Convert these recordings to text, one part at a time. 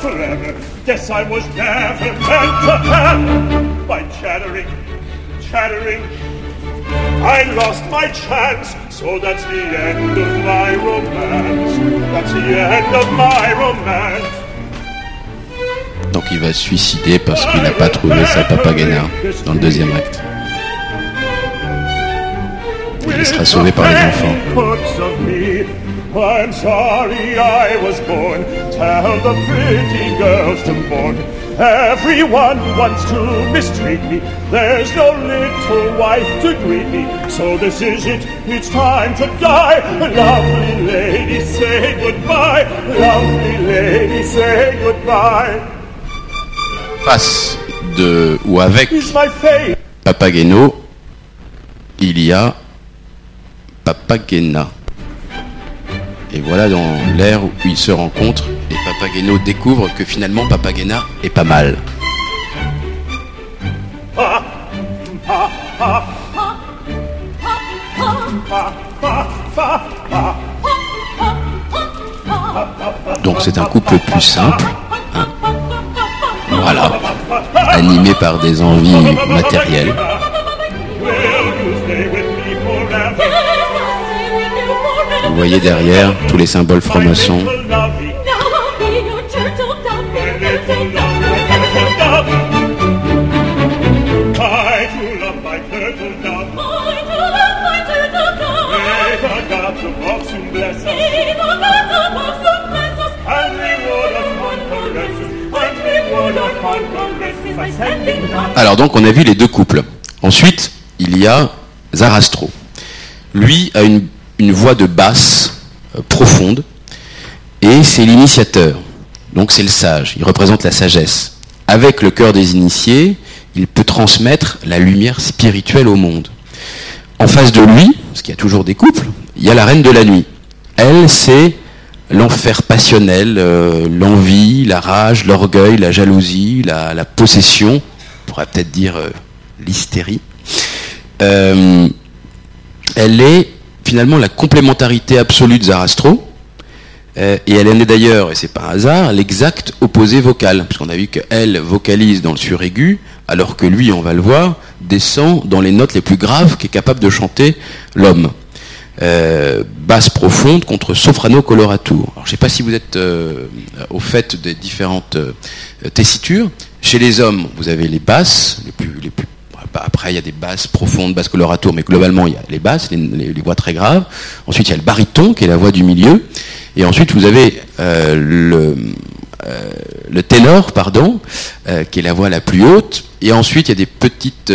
forever. Guess I was never meant to have. By chattering, chattering, I lost my chance. So that's the end of my romance. That's the end of my romance. Donc il va se suicider parce qu'il n'a pas trouvé sa papagena dans le deuxième acte. Il sera sauvé par les enfants. Hooks of me. I'm sorry I was born. Tell the pretty girls to mourn. Everyone wants to mistreat me. There's no little wife to greet me. So this is it. It's time to die. Lovely lady, say goodbye. Lovely lady, say goodbye. Face de ou avec Is my fate. Papageno, il y a Papagena. Et voilà dans l'ère où ils se rencontrent et Papageno découvre que finalement Papagena est pas mal. Donc c'est un couple plus simple, hein. voilà, animé par des envies matérielles. Vous voyez derrière tous les symboles francs-maçons. Alors donc on a vu les deux couples. Ensuite, il y a Zarastro. Lui a une, une voix de basse euh, profonde et c'est l'initiateur. Donc c'est le sage, il représente la sagesse. Avec le cœur des initiés, il peut transmettre la lumière spirituelle au monde. En face de lui, parce qu'il y a toujours des couples, il y a la reine de la nuit. Elle, c'est l'enfer passionnel, euh, l'envie, la rage, l'orgueil, la jalousie, la, possession, on pourrait peut-être dire euh, l'hystérie. Elle est finalement la complémentarité absolue de Zarastro. Euh, et elle en est d'ailleurs, et c'est pas un hasard, l'exact opposé vocal, puisqu'on a vu qu'elle vocalise dans le suraigu, alors que lui, on va le voir, descend dans les notes les plus graves qu'est capable de chanter l'homme. Euh, basse profonde contre soprano coloratour. Alors, je ne sais pas si vous êtes euh, au fait des différentes tessitures. Chez les hommes, vous avez les basses, les plus, les plus après, il y a des basses profondes, basses coloratour, mais globalement, il y a les basses, les, voix très graves. Ensuite, il y a le baryton, qui est la voix du milieu. Et ensuite, vous avez euh, le, euh, le ténor, pardon, euh, qui est la voix la plus haute. Et ensuite, il y a des petites,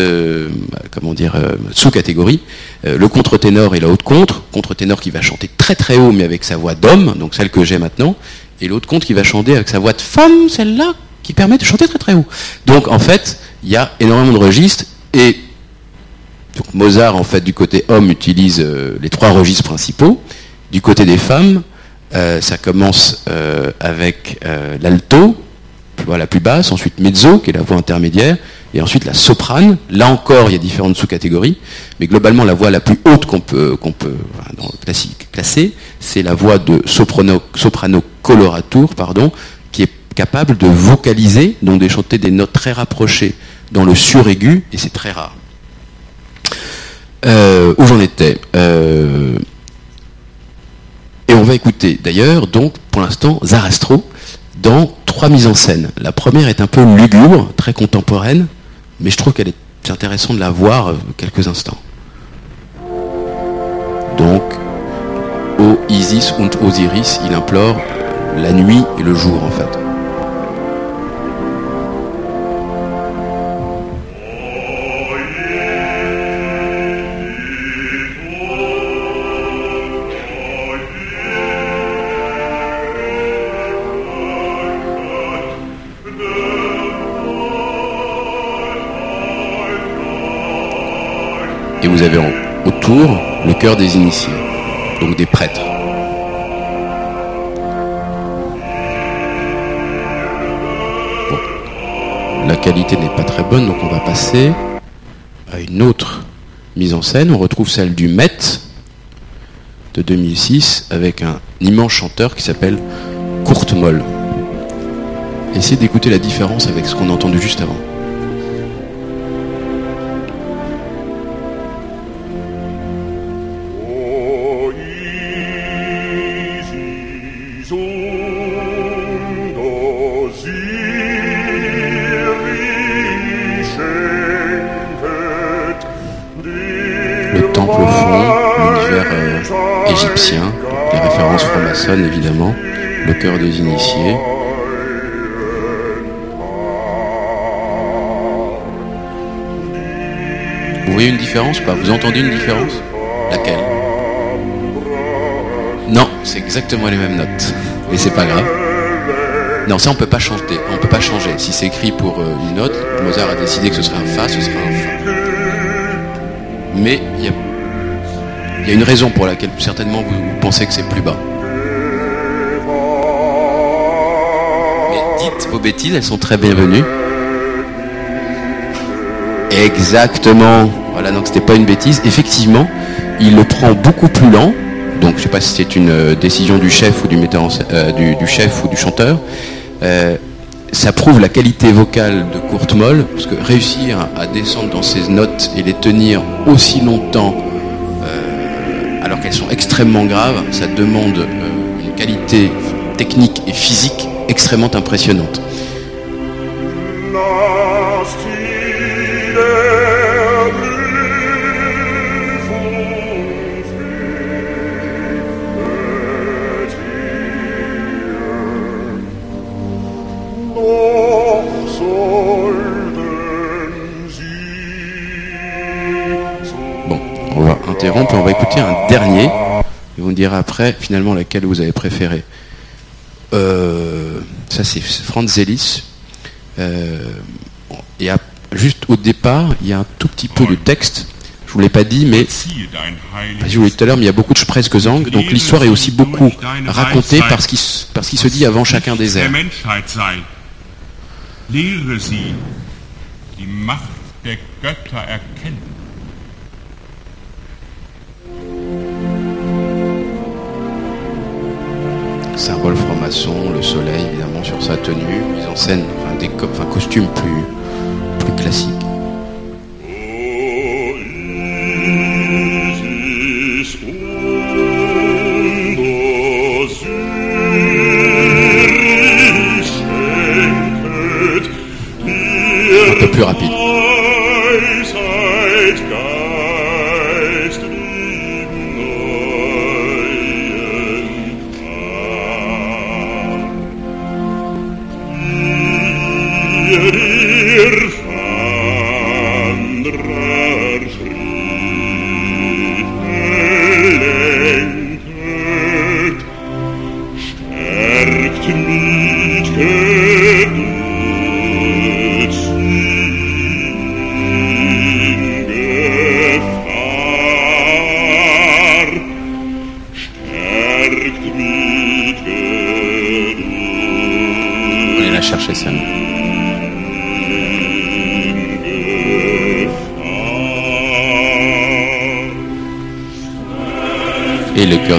comment dire, sous-catégories. Le contre-ténor et la haute contre. Contre-ténor qui va chanter très très haut, mais avec sa voix d'homme, donc celle que j'ai maintenant. Et l'autre contre qui va chanter avec sa voix de femme, celle-là, qui permet de chanter très très haut. Donc, en fait, il y a énormément de registres. Et donc Mozart, en fait, du côté homme, utilise euh, les trois registres principaux. Du côté des femmes, euh, ça commence euh, avec l'alto, voix la plus basse, ensuite mezzo, qui est la voix intermédiaire, et ensuite la soprane. Là encore, il y a différentes sous-catégories, mais globalement, la voix la plus haute qu'on peut, classer, c'est la voix de soprano, soprano coloratour, pardon, qui est capable de vocaliser, donc de chanter des notes très rapprochées dans le suraigu, et c'est très rare. Euh, où j'en étais Euh, Et on va écouter d'ailleurs, donc pour l'instant, Zarastro dans trois mises en scène. La première est un peu lugubre, très contemporaine, mais je trouve qu'elle est c'est intéressant de la voir euh, quelques instants. Donc, O Isis und Osiris, il implore la nuit et le jour en fait. Et vous avez autour le cœur des initiés, donc des prêtres. Bon. la qualité n'est pas très bonne, donc on va passer à une autre mise en scène. On retrouve celle du Met de 2006 avec un immense chanteur qui s'appelle Kurt Moll. Essayez d'écouter la différence avec ce qu'on a entendu juste avant. Pas Vous entendez une différence? Laquelle? Non, c'est exactement les mêmes notes. Et c'est pas grave. Non, ça on peut pas changer. On peut pas changer. Si c'est écrit pour euh, une note, Mozart a décidé que ce serait un fa, ce sera un fa. Mais il y a, une raison pour laquelle certainement vous, vous pensez que c'est plus bas. Mais dites vos bêtises, elles sont très bienvenues. Exactement. Voilà, donc c'était pas une bêtise. Effectivement, il le prend beaucoup plus lent. Donc je sais pas si c'est une euh, décision du chef ou du metteur en euh, du, chef ou du chanteur. Euh, ça prouve la qualité vocale de Kurt Moll, parce que réussir à descendre dans ces notes et les tenir aussi longtemps, alors qu'elles sont extrêmement graves, ça demande une qualité technique et physique extrêmement impressionnante. Et on va écouter un dernier. Et vous me après, finalement, laquelle vous avez préféré. Euh, ça, c'est Franz Zelis. Euh, et juste au départ, il y a un tout petit peu de texte. Je vous l'ai pas dit, mais je vous l'ai dit tout à l'heure, mais il y a beaucoup de Spreizgesang. Donc l'histoire est aussi beaucoup racontée par ce qui, se- dit avant chacun des airs. Symbole franc-maçon, le soleil évidemment sur sa tenue, mise en scène, enfin, des enfin, costumes plus, plus classiques.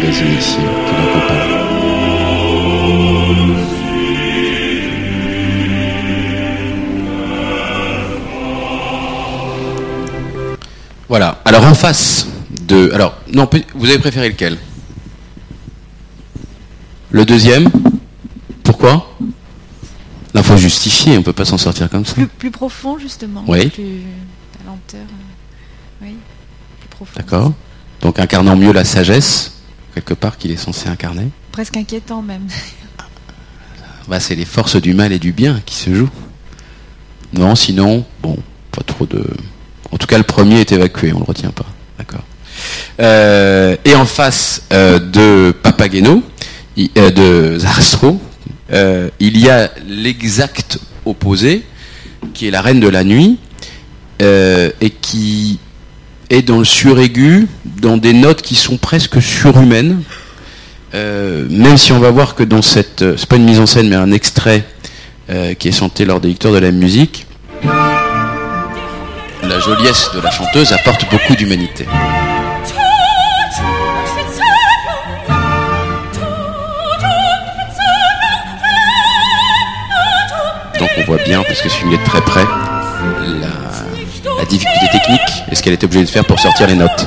Initiés qui. Voilà. Alors en face de. Alors, non, vous avez préféré lequel? Le deuxième? Pourquoi? Là, faut justifier, on peut pas s'en sortir comme ça. Plus, plus profond, justement. Oui. Plus la lenteur. Oui. Plus profond. D'accord Donc incarnant mieux la sagesse, quelque part qu'il est censé incarner. Presque inquiétant, même. Bah, c'est les forces du mal et du bien qui se jouent. Non, sinon, bon, pas trop de. En tout cas, le premier est évacué, on le retient pas. D'accord. Euh, et en face euh, de Papageno, euh, de Zarastro, il y a l'exact opposé, qui est la reine de la nuit, et qui est dans le suraigu, dans des notes qui sont presque surhumaines. Euh, même si on va voir que dans cette, euh, c'est pas une mise en scène, mais un extrait euh, qui est chanté lors des lecteurs de la musique, La joliesse de la chanteuse apporte beaucoup d'humanité. Donc on voit bien, parce que si est très près, la, la difficulté technique et ce qu'elle est obligée de faire pour sortir les notes.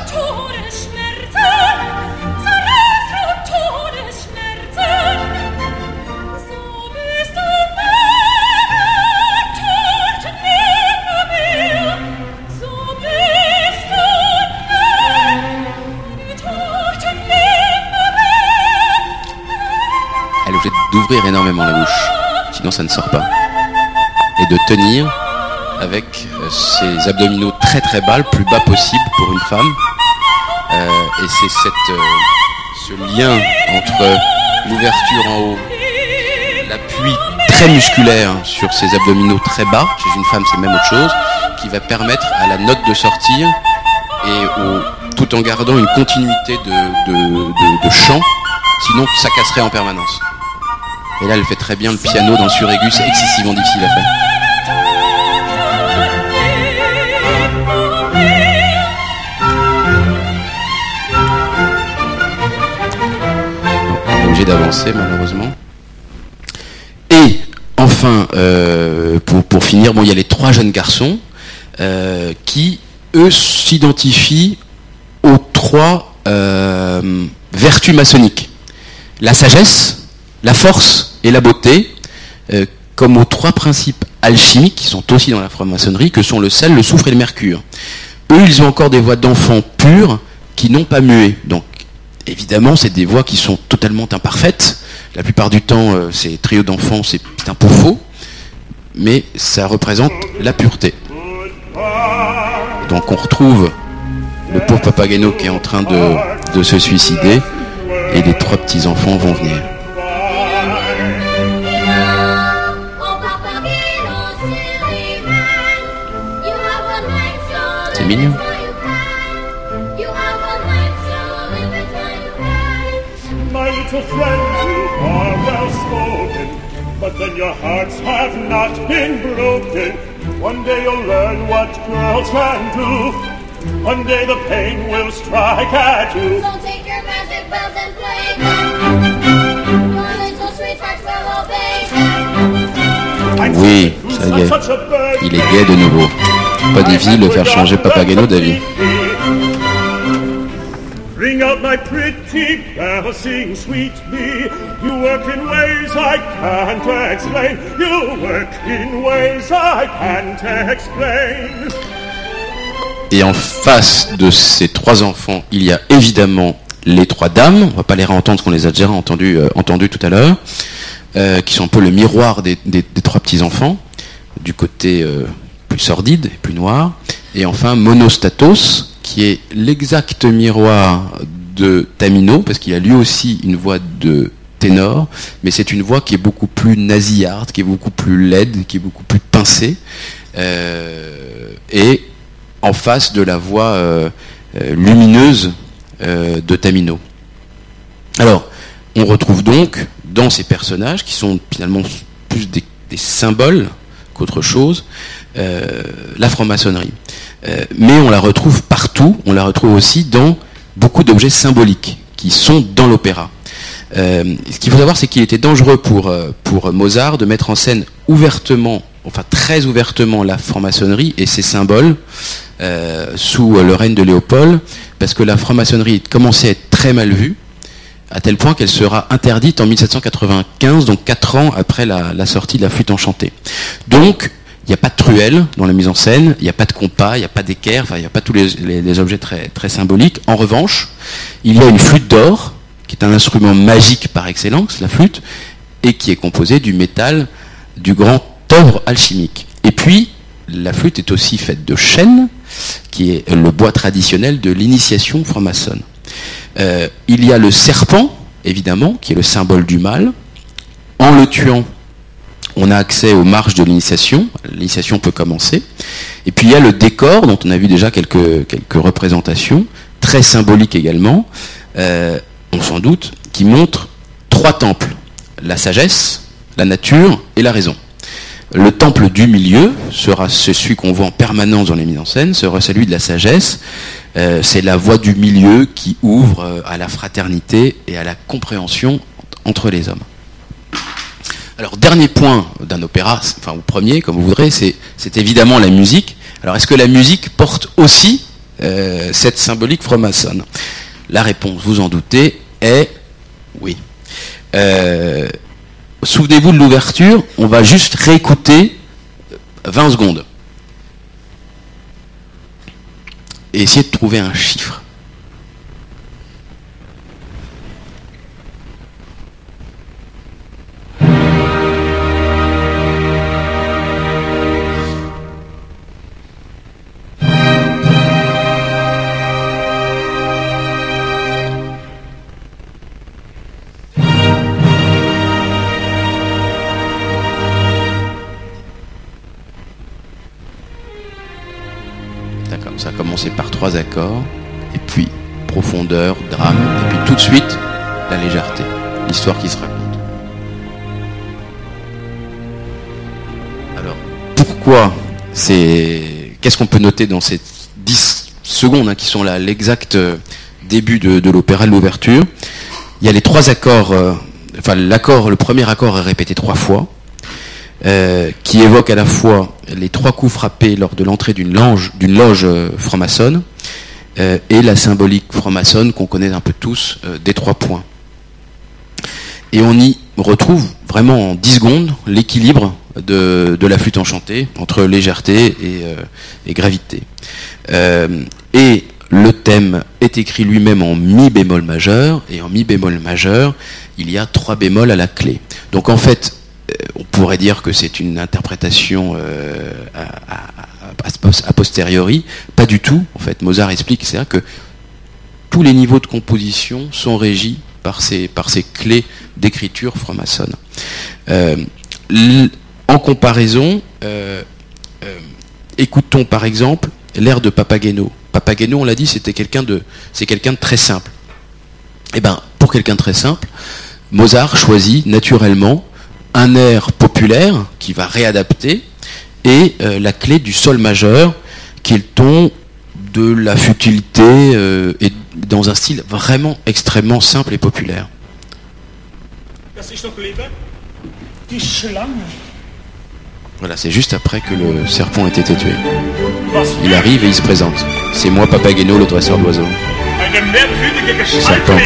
Elle est obligée d'ouvrir énormément la bouche, sinon ça ne sort pas. Et de tenir avec euh, ses abdominaux très très bas, le plus bas possible pour une femme. Euh, et c'est cette, euh, ce lien entre l'ouverture en haut, l'appui très musculaire sur ses abdominaux très bas, chez une femme c'est même autre chose, qui va permettre à la note de sortir et tout en gardant une continuité de, de- de- de chant, sinon ça casserait en permanence. Et là elle fait très bien le piano dans le suraigu, c'est excessivement difficile à faire. D'avancer malheureusement. Et enfin, euh, pour, pour finir, bon, il y a les trois jeunes garçons euh, qui, eux, s'identifient aux trois euh, vertus maçonniques. La sagesse, la force et la beauté, comme aux trois principes alchimiques qui sont aussi dans la franc-maçonnerie, que sont le sel, le soufre et le mercure. Eux, ils ont encore des voix d'enfants pures qui n'ont pas mué. Donc, évidemment, c'est des voix qui sont totalement imparfaites. La plupart du temps, euh, ces trios d'enfants, c'est un peu faux, mais ça représente la pureté. Donc, on retrouve le pauvre Papageno qui est en train de, de se suicider, et les trois petits enfants vont venir. C'est mignon. Then your hearts have not been broken. One day you'll learn what girls can do. One day the pain will strike at you. Don't take your magic bells and play them. Your little sweethearts will obey them. I'm Oui, ça y est. Il est gay de nouveau. Pas difficile de faire changer Papageno d'avis. Ring out my pretty sing. You work in ways I can't explain. You work in ways I can't explain. Et en face de ces trois enfants, il y a évidemment les trois dames. On va pas les réentendre qu'on les a déjà entendus euh, tout à l'heure, euh, qui sont un peu le miroir des trois petits enfants, du côté euh, plus sordide et plus noir. Et enfin Monostatos, qui est l'exact miroir de Tamino, parce qu'il a lui aussi une voix de ténor, mais c'est une voix qui est beaucoup plus nasillarde, qui est beaucoup plus laide, qui est beaucoup plus pincée. Euh, et en face de la voix euh, euh, lumineuse de Tamino. Alors, on retrouve donc dans ces personnages, qui sont finalement plus des symboles qu'autre chose, euh, la franc-maçonnerie. Euh, mais on la retrouve partout, on la retrouve aussi dans beaucoup d'objets symboliques qui sont dans l'opéra. Euh, ce qu'il faut savoir, c'est qu'il était dangereux pour, pour Mozart de mettre en scène ouvertement, enfin très ouvertement, la franc-maçonnerie et ses symboles sous le règne de Léopold, parce que la franc-maçonnerie commençait à être très mal vue, à tel point qu'elle sera interdite en 1795, donc quatre ans après la, sortie de la flûte enchantée. Donc, il n'y a pas de truelle dans la mise en scène, il n'y a pas de compas, il n'y a pas d'équerre, il n'y a pas tous les, objets très, très symboliques. En revanche, il y a une flûte d'or, qui est un instrument magique par excellence, la flûte, et qui est composée du métal du grand œuvre alchimique. Et puis, la flûte est aussi faite de chêne, qui est le bois traditionnel de l'initiation franc-maçonne. Euh, il y a le serpent, évidemment, qui est le symbole du mal. En le tuant, on a accès aux marches de l'initiation. L'initiation peut commencer. Et puis il y a le décor, dont on a vu déjà quelques, quelques représentations, très symboliques également, euh, on s'en doute, qui montre trois temples. La sagesse, la nature et la raison. Le temple du milieu sera celui qu'on voit en permanence dans les mises en scène, sera celui de la sagesse. Euh, c'est la voie du milieu qui ouvre euh, à la fraternité et à la compréhension entre les hommes. Alors, dernier point d'un opéra, enfin, ou premier, comme vous voudrez, c'est, évidemment la musique. Alors, est-ce que la musique porte aussi euh, cette symbolique franc-maçonne? La réponse, vous en doutez, est oui. Souvenez-vous de l'ouverture, on va juste réécouter 20 secondes. Et essayer de trouver un chiffre. Accords, et puis profondeur, drame, et puis tout de suite la légèreté, l'histoire qui se raconte. Alors, pourquoi c'est. Qu'est-ce qu'on peut noter dans ces 10 secondes hein, qui sont l'exact euh, début de, de l'opéra, de l'ouverture? Il y a les trois accords, euh, enfin l'accord, le premier accord est répété trois fois. Euh, qui évoque à la fois les trois coups frappés lors de l'entrée d'une loge, euh, franc-maçonne euh, et la symbolique franc-maçonne qu'on connaît un peu tous des trois points. Et on y retrouve vraiment en 10 secondes l'équilibre de, la flûte enchantée entre légèreté et, gravité. Et le thème est écrit lui-même en mi bémol majeur, et en mi bémol majeur, il y a trois bémols à la clé. Donc en fait, on pourrait dire que c'est une interprétation euh, a posteriori. Pas du tout. En fait, Mozart explique, c'est que tous les niveaux de composition sont régis par ces, par ces clés d'écriture franc-maçonne. Euh, en comparaison, euh, écoutons par exemple l'air de Papageno. Papageno, on l'a dit, c'était quelqu'un de, c'est quelqu'un de très simple. Eh ben, pour quelqu'un de très simple, Mozart choisit naturellement un air populaire qui va réadapter et euh, la clé du sol majeur qui est le ton de la futilité euh, et dans un style vraiment extrêmement simple et populaire. Voilà, c'est juste après que le serpent ait été tué. Il arrive et il se présente. C'est moi, Papageno, le dresseur d'oiseaux. Serpent.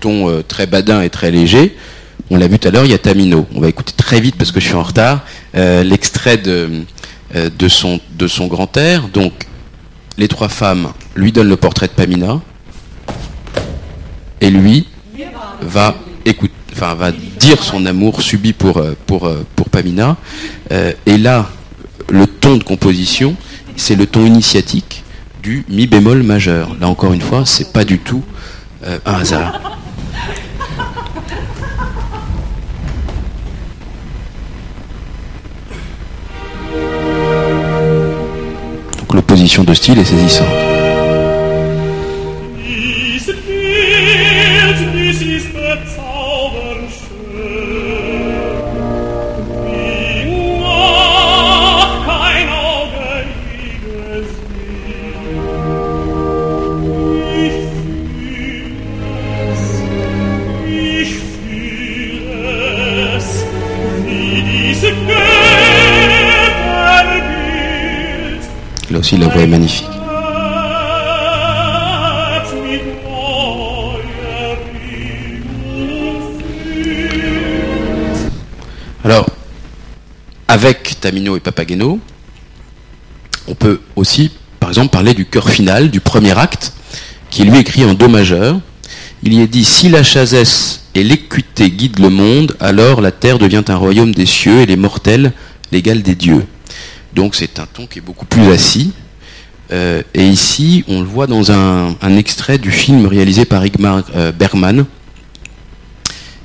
Ton euh, très badin et très léger, on l'a vu tout à l'heure, il y a Tamino. On va écouter très vite parce que je suis en retard euh, l'extrait de, euh, son, grand air. Donc, les trois femmes lui donnent le portrait de Pamina et lui va enfin dire son amour subi pour pour Pamina. Et là, le ton de composition, c'est le ton initiatique du mi bémol majeur. Là encore une fois, c'est pas du tout un hasard. De style est saisissante. Alors, avec Tamino et Papageno, on peut aussi, par exemple, parler du chœur final, du premier acte, qui est lui écrit en Do majeur. Il y est dit Si la chasesse et l'équité guident le monde, alors la terre devient un royaume des cieux et les mortels l'égal des dieux. Donc c'est un ton qui est beaucoup plus assis, euh, et ici, on le voit dans un, extrait du film réalisé par Igmar euh, Bergman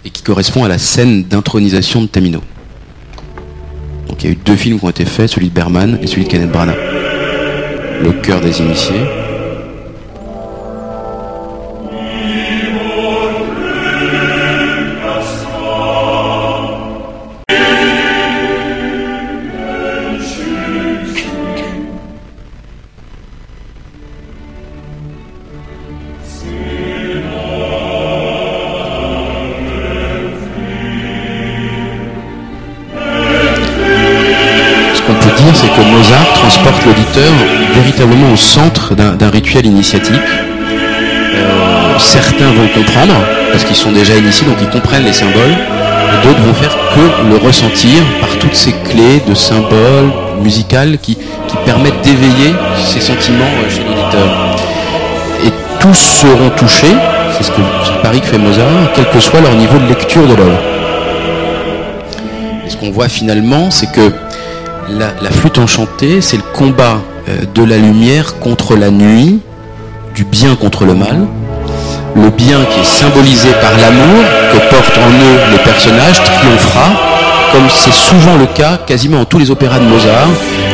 et qui correspond à la scène d'intronisation de Tamino. Donc il y a eu deux films qui ont été faits, celui de Bergman et celui de Kenneth Branagh. Le cœur des initiés. C'est que Mozart transporte l'auditeur véritablement au centre d'un rituel initiatique. Euh, certains vont comprendre, parce qu'ils sont déjà initiés, donc ils comprennent les symboles, d'autres vont faire que le ressentir par toutes ces clés de symboles musicales qui, permettent d'éveiller ces sentiments euh, chez l'auditeur. Et tous seront touchés, c'est ce que c'est le pari que fait Mozart, quel que soit leur niveau de lecture de l'œuvre. Et ce qu'on voit finalement, c'est que la, flûte enchantée, c'est le combat euh, de la lumière contre la nuit, du bien contre le mal. Le bien qui est symbolisé par l'amour que portent en eux les personnages triomphera, comme c'est souvent le cas quasiment en tous les opéras de Mozart.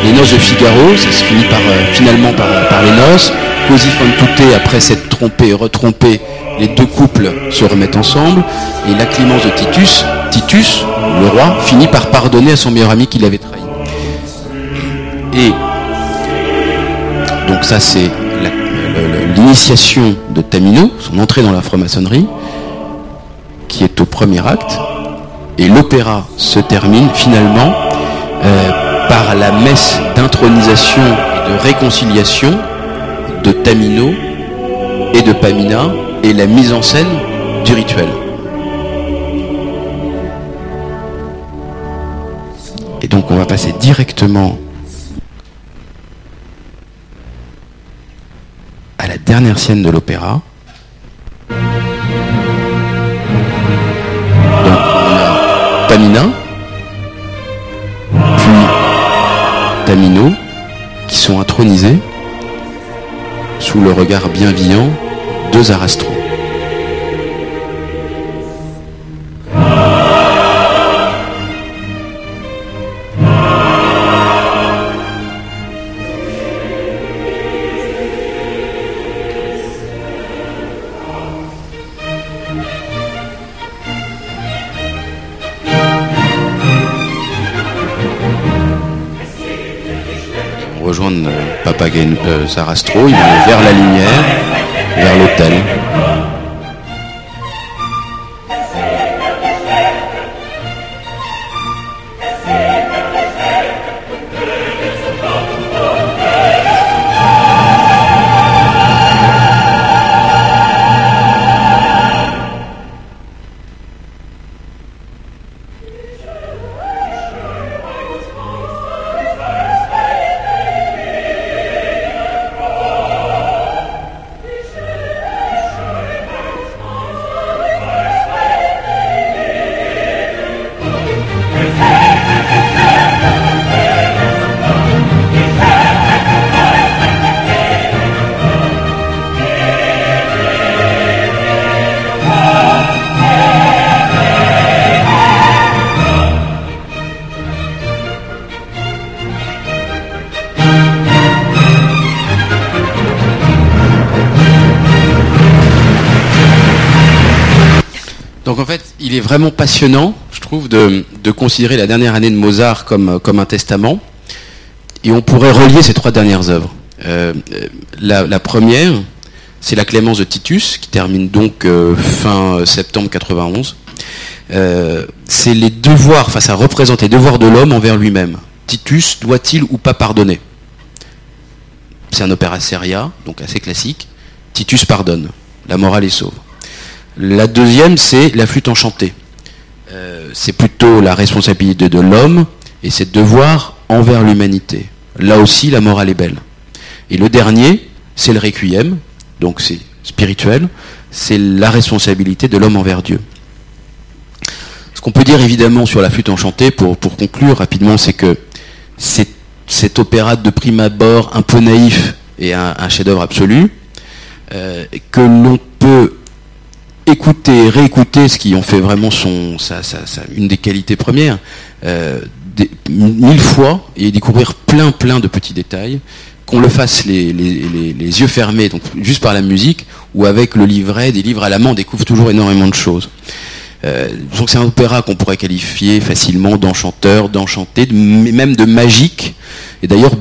Les noces de Figaro, ça se finit par, euh, finalement par, par les noces. Così fan tutte, après s'être trompé et retrompé, les deux couples se remettent ensemble. Et la clémence de Titus, Titus, le roi, finit par pardonner à son meilleur ami qui l'avait trahi. Et donc ça c'est l'initiation de Tamino, son entrée dans la franc-maçonnerie, qui est au premier acte. Et l'opéra se termine finalement euh, par la messe d'intronisation et de réconciliation de Tamino et de Pamina et la mise en scène du rituel. Et donc on va passer directement à la scène de l'opéra. Donc on a Tamina, puis Tamino, qui sont intronisés sous le regard bienveillant de Zarastro. Rejoindre euh, Papagen, euh, Sarastro, ils vont vers la lumière, vers l'hôtel. Donc en fait, il est vraiment passionnant, je trouve, de, considérer la dernière année de Mozart comme, comme un testament. Et on pourrait relier ces trois dernières œuvres. Euh, euh, la, première, c'est la Clémence de Titus, qui termine donc euh, fin septembre 91. Euh, c'est les devoirs, enfin ça représente les devoirs de l'homme envers lui-même. Titus doit-il ou pas pardonner? C'est un opéra seria, donc assez classique. Titus pardonne, la morale est sauve. La deuxième, c'est la flûte enchantée. Euh, c'est plutôt la responsabilité de l'homme et c'est devoir envers l'humanité. Là aussi, la morale est belle. Et le dernier, c'est le requiem, donc c'est spirituel, c'est la responsabilité de l'homme envers Dieu. Ce qu'on peut dire évidemment sur la flûte enchantée, pour, pour conclure rapidement, c'est que c'est cet opéra de prime abord un peu naïf et un, un chef-d'œuvre absolu, euh, que l'on peut écouter, réécouter, ce qui en fait vraiment son, une des qualités premières, euh, mille fois et découvrir plein plein de petits détails, qu'on le fasse les, yeux fermés, juste par la musique, ou avec le livret, des livres à la main, on découvre toujours énormément de choses. Euh, donc c'est un opéra qu'on pourrait qualifier facilement d'enchanteur, d'enchanté, même de magique. Et d'ailleurs,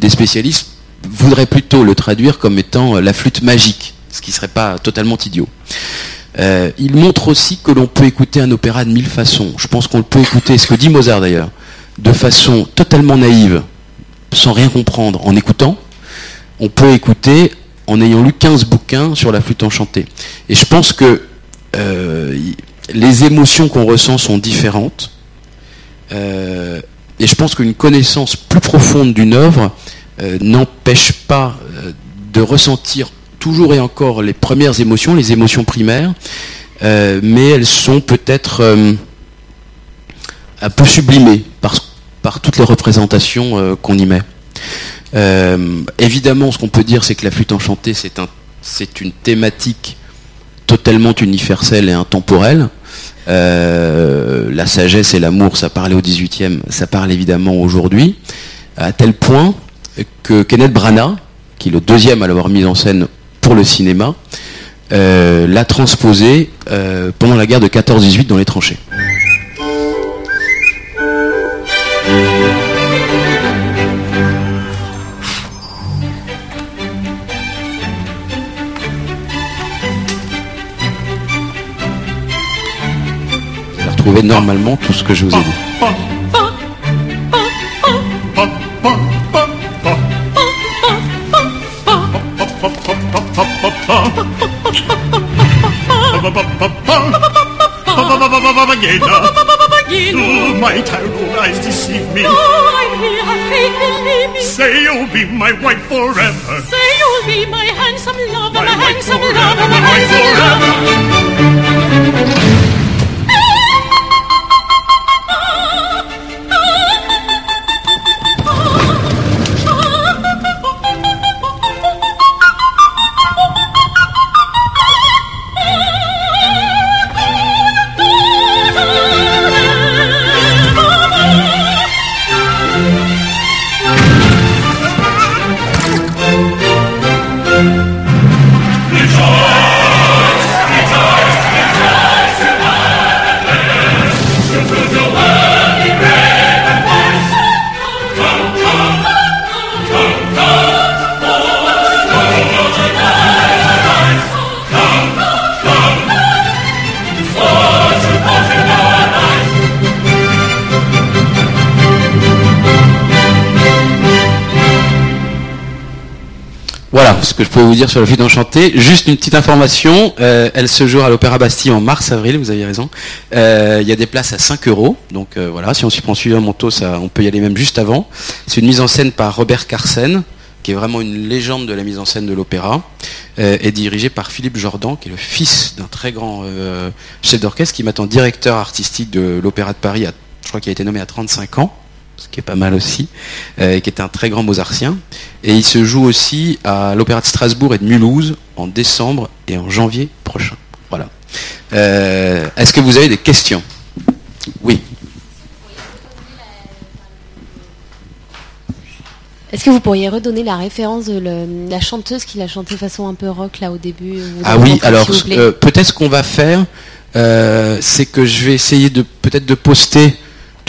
des spécialistes voudraient plutôt le traduire comme étant la flûte magique, ce qui serait pas totalement idiot. Euh, il montre aussi que l'on peut écouter un opéra de mille façons. Je pense qu'on le peut écouter, ce que dit Mozart d'ailleurs, de façon totalement naïve, sans rien comprendre, en écoutant. On peut écouter en ayant lu 15 bouquins sur la flûte enchantée. Et je pense que euh, les émotions qu'on ressent sont différentes. Euh, et je pense qu'une connaissance plus profonde d'une œuvre n'empêche pas de ressentir toujours et encore les premières émotions, les émotions primaires, euh, mais elles sont peut-être euh, un peu sublimées par, par toutes les représentations euh, qu'on y met. Évidemment, ce qu'on peut dire, c'est que la flûte enchantée, c'est un, une thématique totalement universelle et intemporelle. La sagesse et l'amour, ça parlait au 18e, ça parle évidemment aujourd'hui, à tel point que Kenneth Branagh, qui est le deuxième à l'avoir mise en scène pour le cinéma, euh, l'a transposé euh, pendant la guerre de 14-18 dans les tranchées. Vous allez retrouver normalement tout ce que je vous ai dit. Do my terrible eyes deceive me? Say you'll be my wife forever. Say you'll be my handsome lover, My handsome forever, lover, my my wife forever. Ce que je peux vous dire sur la flûte enchantée. Juste une petite information, euh, elle se joue à l'Opéra Bastille en mars-avril, vous avez raison. Euh, Il y a des places à 5 euros, donc euh, voilà, si on s'y prend suivre un manteau, on peut y aller même juste avant. C'est une mise en scène par Robert Carsen, qui est vraiment une légende de la mise en scène de l'opéra, et dirigé par Philippe Jordan, qui est le fils d'un très grand chef d'orchestre, qui maintenant directeur artistique de l'Opéra de Paris, je crois qu'il a été nommé à 35 ans, ce qui est pas mal aussi, euh, et qui est un très grand mozartien. Et il se joue aussi à l'Opéra de Strasbourg et de Mulhouse en décembre et en janvier prochain. Voilà. Euh, Est-ce que vous avez des questions? Oui. Est-ce que vous pourriez redonner la référence de le- la chanteuse qui l'a chanté façon un peu rock là au début ou Ah oui, alors euh, peut-être ce qu'on va faire, euh, c'est que je vais essayer de peut-être de poster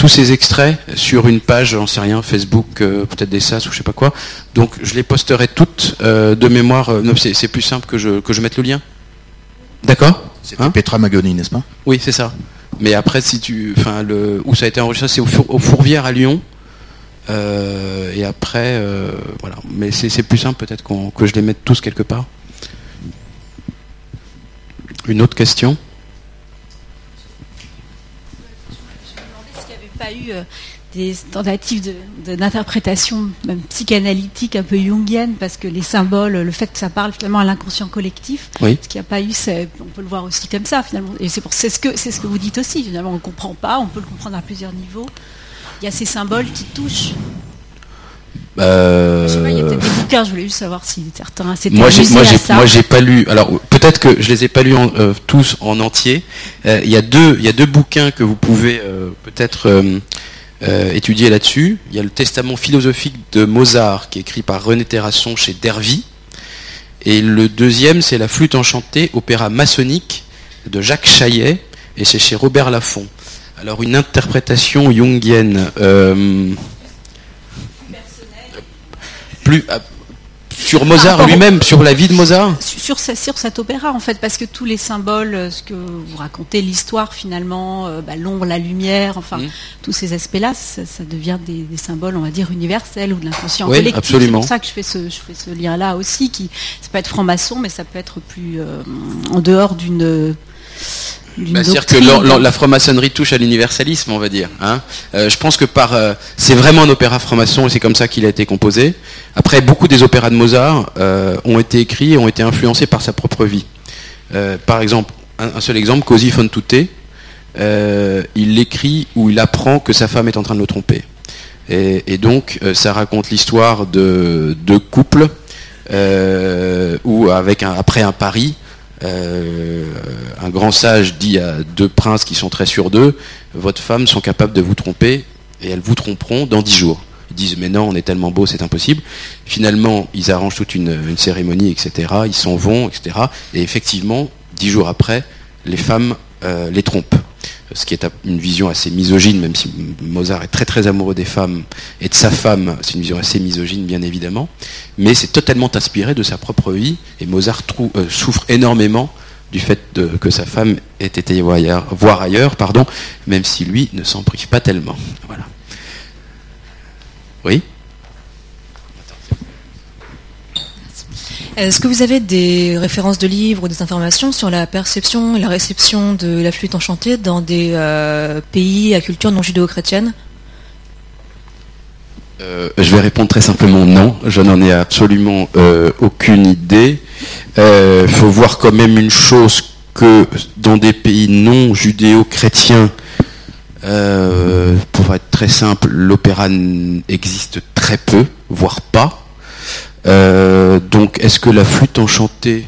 tous ces extraits sur une page, j'en sais rien, Facebook, euh, peut-être des SAS ou je sais pas quoi. Donc je les posterai toutes euh, de mémoire. euh, c'est plus simple que je, que je mette le lien. D'accord C'était Hein Petra Magoni, n'est-ce pas? Oui, c'est ça. Mais après, si tu, enfin, le où ça a été enregistré, c'est au, Four- au Fourvière à Lyon. Et après, voilà. Mais c'est c'est plus simple peut-être qu'on- que je les mette tous quelque part. Une autre question? Pas eu euh, des tentatives d'interprétation même psychanalytique un peu jungienne parce que les symboles, le fait que ça parle finalement à l'inconscient collectif, Oui. ce qu'il n'y a pas eu, c'est- on peut le voir aussi comme ça finalement. Et c'est ce que c'est ce que vous dites aussi finalement. On ne comprend pas, on peut le comprendre à plusieurs niveaux. Il y a ces symboles qui touchent. Euh, Je sais pas, il y a peut-être des bouquins. Je voulais juste savoir si certains Moi, j'ai, moi, j'ai, pas lu. Alors, peut-être que je les ai pas lus en- euh, tous en entier. Euh, Il y a deux, il y a deux bouquins que vous pouvez euh, peut-être euh, euh, étudier là-dessus. Il y a le Testament philosophique de Mozart, qui est écrit par René Terrasson chez Dervy. Et le deuxième, c'est La flûte enchantée, opéra maçonnique de Jacques Chaillet, et c'est chez Robert Laffont. Alors, une interprétation jungienne. euh, plus euh, sur Mozart au- lui-même, sur la vie de Mozart. sur, ce- sur cet opéra en fait parce que tous les symboles euh, ce que vous racontez l'histoire finalement euh, bah, l'ombre la lumière enfin Mhm. tous ces aspects là ça, ça devient des, des symboles on va dire universels ou de l'inconscient Oui, collectif absolument. c'est pour ça que je fais ce je fais ce lien là aussi qui ça peut être franc-maçon mais ça peut être plus euh, en dehors d'une Bah, C'est-à-dire que la franc-maçonnerie touche à l'universalisme, on va dire. hein. Euh, je pense que par, euh, c'est vraiment un opéra franc-maçon et c'est comme ça qu'il a été composé. Après, beaucoup des opéras de Mozart euh, ont été écrits et ont été influencés par sa propre vie. Par exemple, un, un seul exemple, Così fan tutte, il l'écrit où il apprend que sa femme est en train de le tromper. Et, et donc, ça raconte l'histoire de deux couples où, avec un, après un pari, un grand sage dit à deux princes qui sont très sûrs d'eux, votre femme sont capables de vous tromper et elles vous tromperont dans dix jours. Ils disent mais non, on est tellement beau, c'est impossible. Finalement, ils arrangent toute une, une cérémonie, etc. Ils s'en vont, etc. Et effectivement, dix jours après, les femmes euh, les trompent. Ce qui est une vision assez misogyne, même si Mozart est très très amoureux des femmes et de sa femme, c'est une vision assez misogyne bien évidemment, mais c'est totalement inspiré de sa propre vie et Mozart euh, souffre énormément du fait que sa femme ait été voir ailleurs, voir ailleurs, pardon, même si lui ne s'en prive pas tellement. Voilà. Oui? Est-ce que vous avez des références de livres ou des informations sur la perception et la réception de la flûte enchantée dans des euh, pays à culture non judéo-chrétienne? Euh, je vais répondre très simplement non. Je n'en ai absolument euh, aucune idée. Il faut voir quand même une chose que dans des pays non judéo-chrétiens, pour être très simple, l'opéra existe très peu, voire pas. Euh, donc, est-ce que la flûte enchantée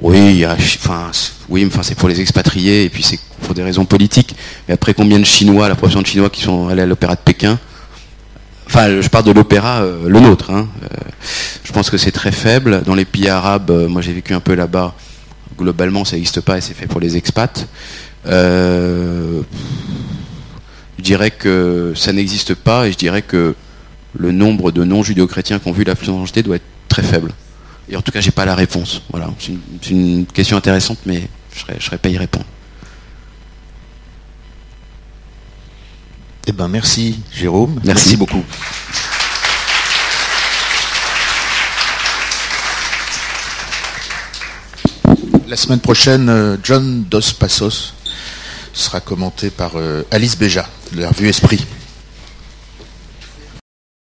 oui, enfin, oui, enfin, c'est pour les expatriés et puis c'est pour des raisons politiques. Mais après, combien de Chinois, la proportion de Chinois qui sont allés à l'opéra de Pékin? Enfin, je parle de l'opéra, euh, le nôtre. hein. Euh, je pense que c'est très faible. Dans les pays arabes, moi j'ai vécu un peu là-bas. Globalement, ça n'existe pas et c'est fait pour les expats. Je dirais que ça n'existe pas et je dirais que le nombre de non-judéo-chrétiens qui ont vu la flûte doit être très faible. Et en tout cas, j'ai pas la réponse. Voilà, c'est une, question intéressante, mais je serais, je serais pas y répondre. Eh ben merci Jérôme. Merci. beaucoup. La semaine prochaine, euh, John Dos Passos sera commenté par euh, Alice Béja de la revue Esprit.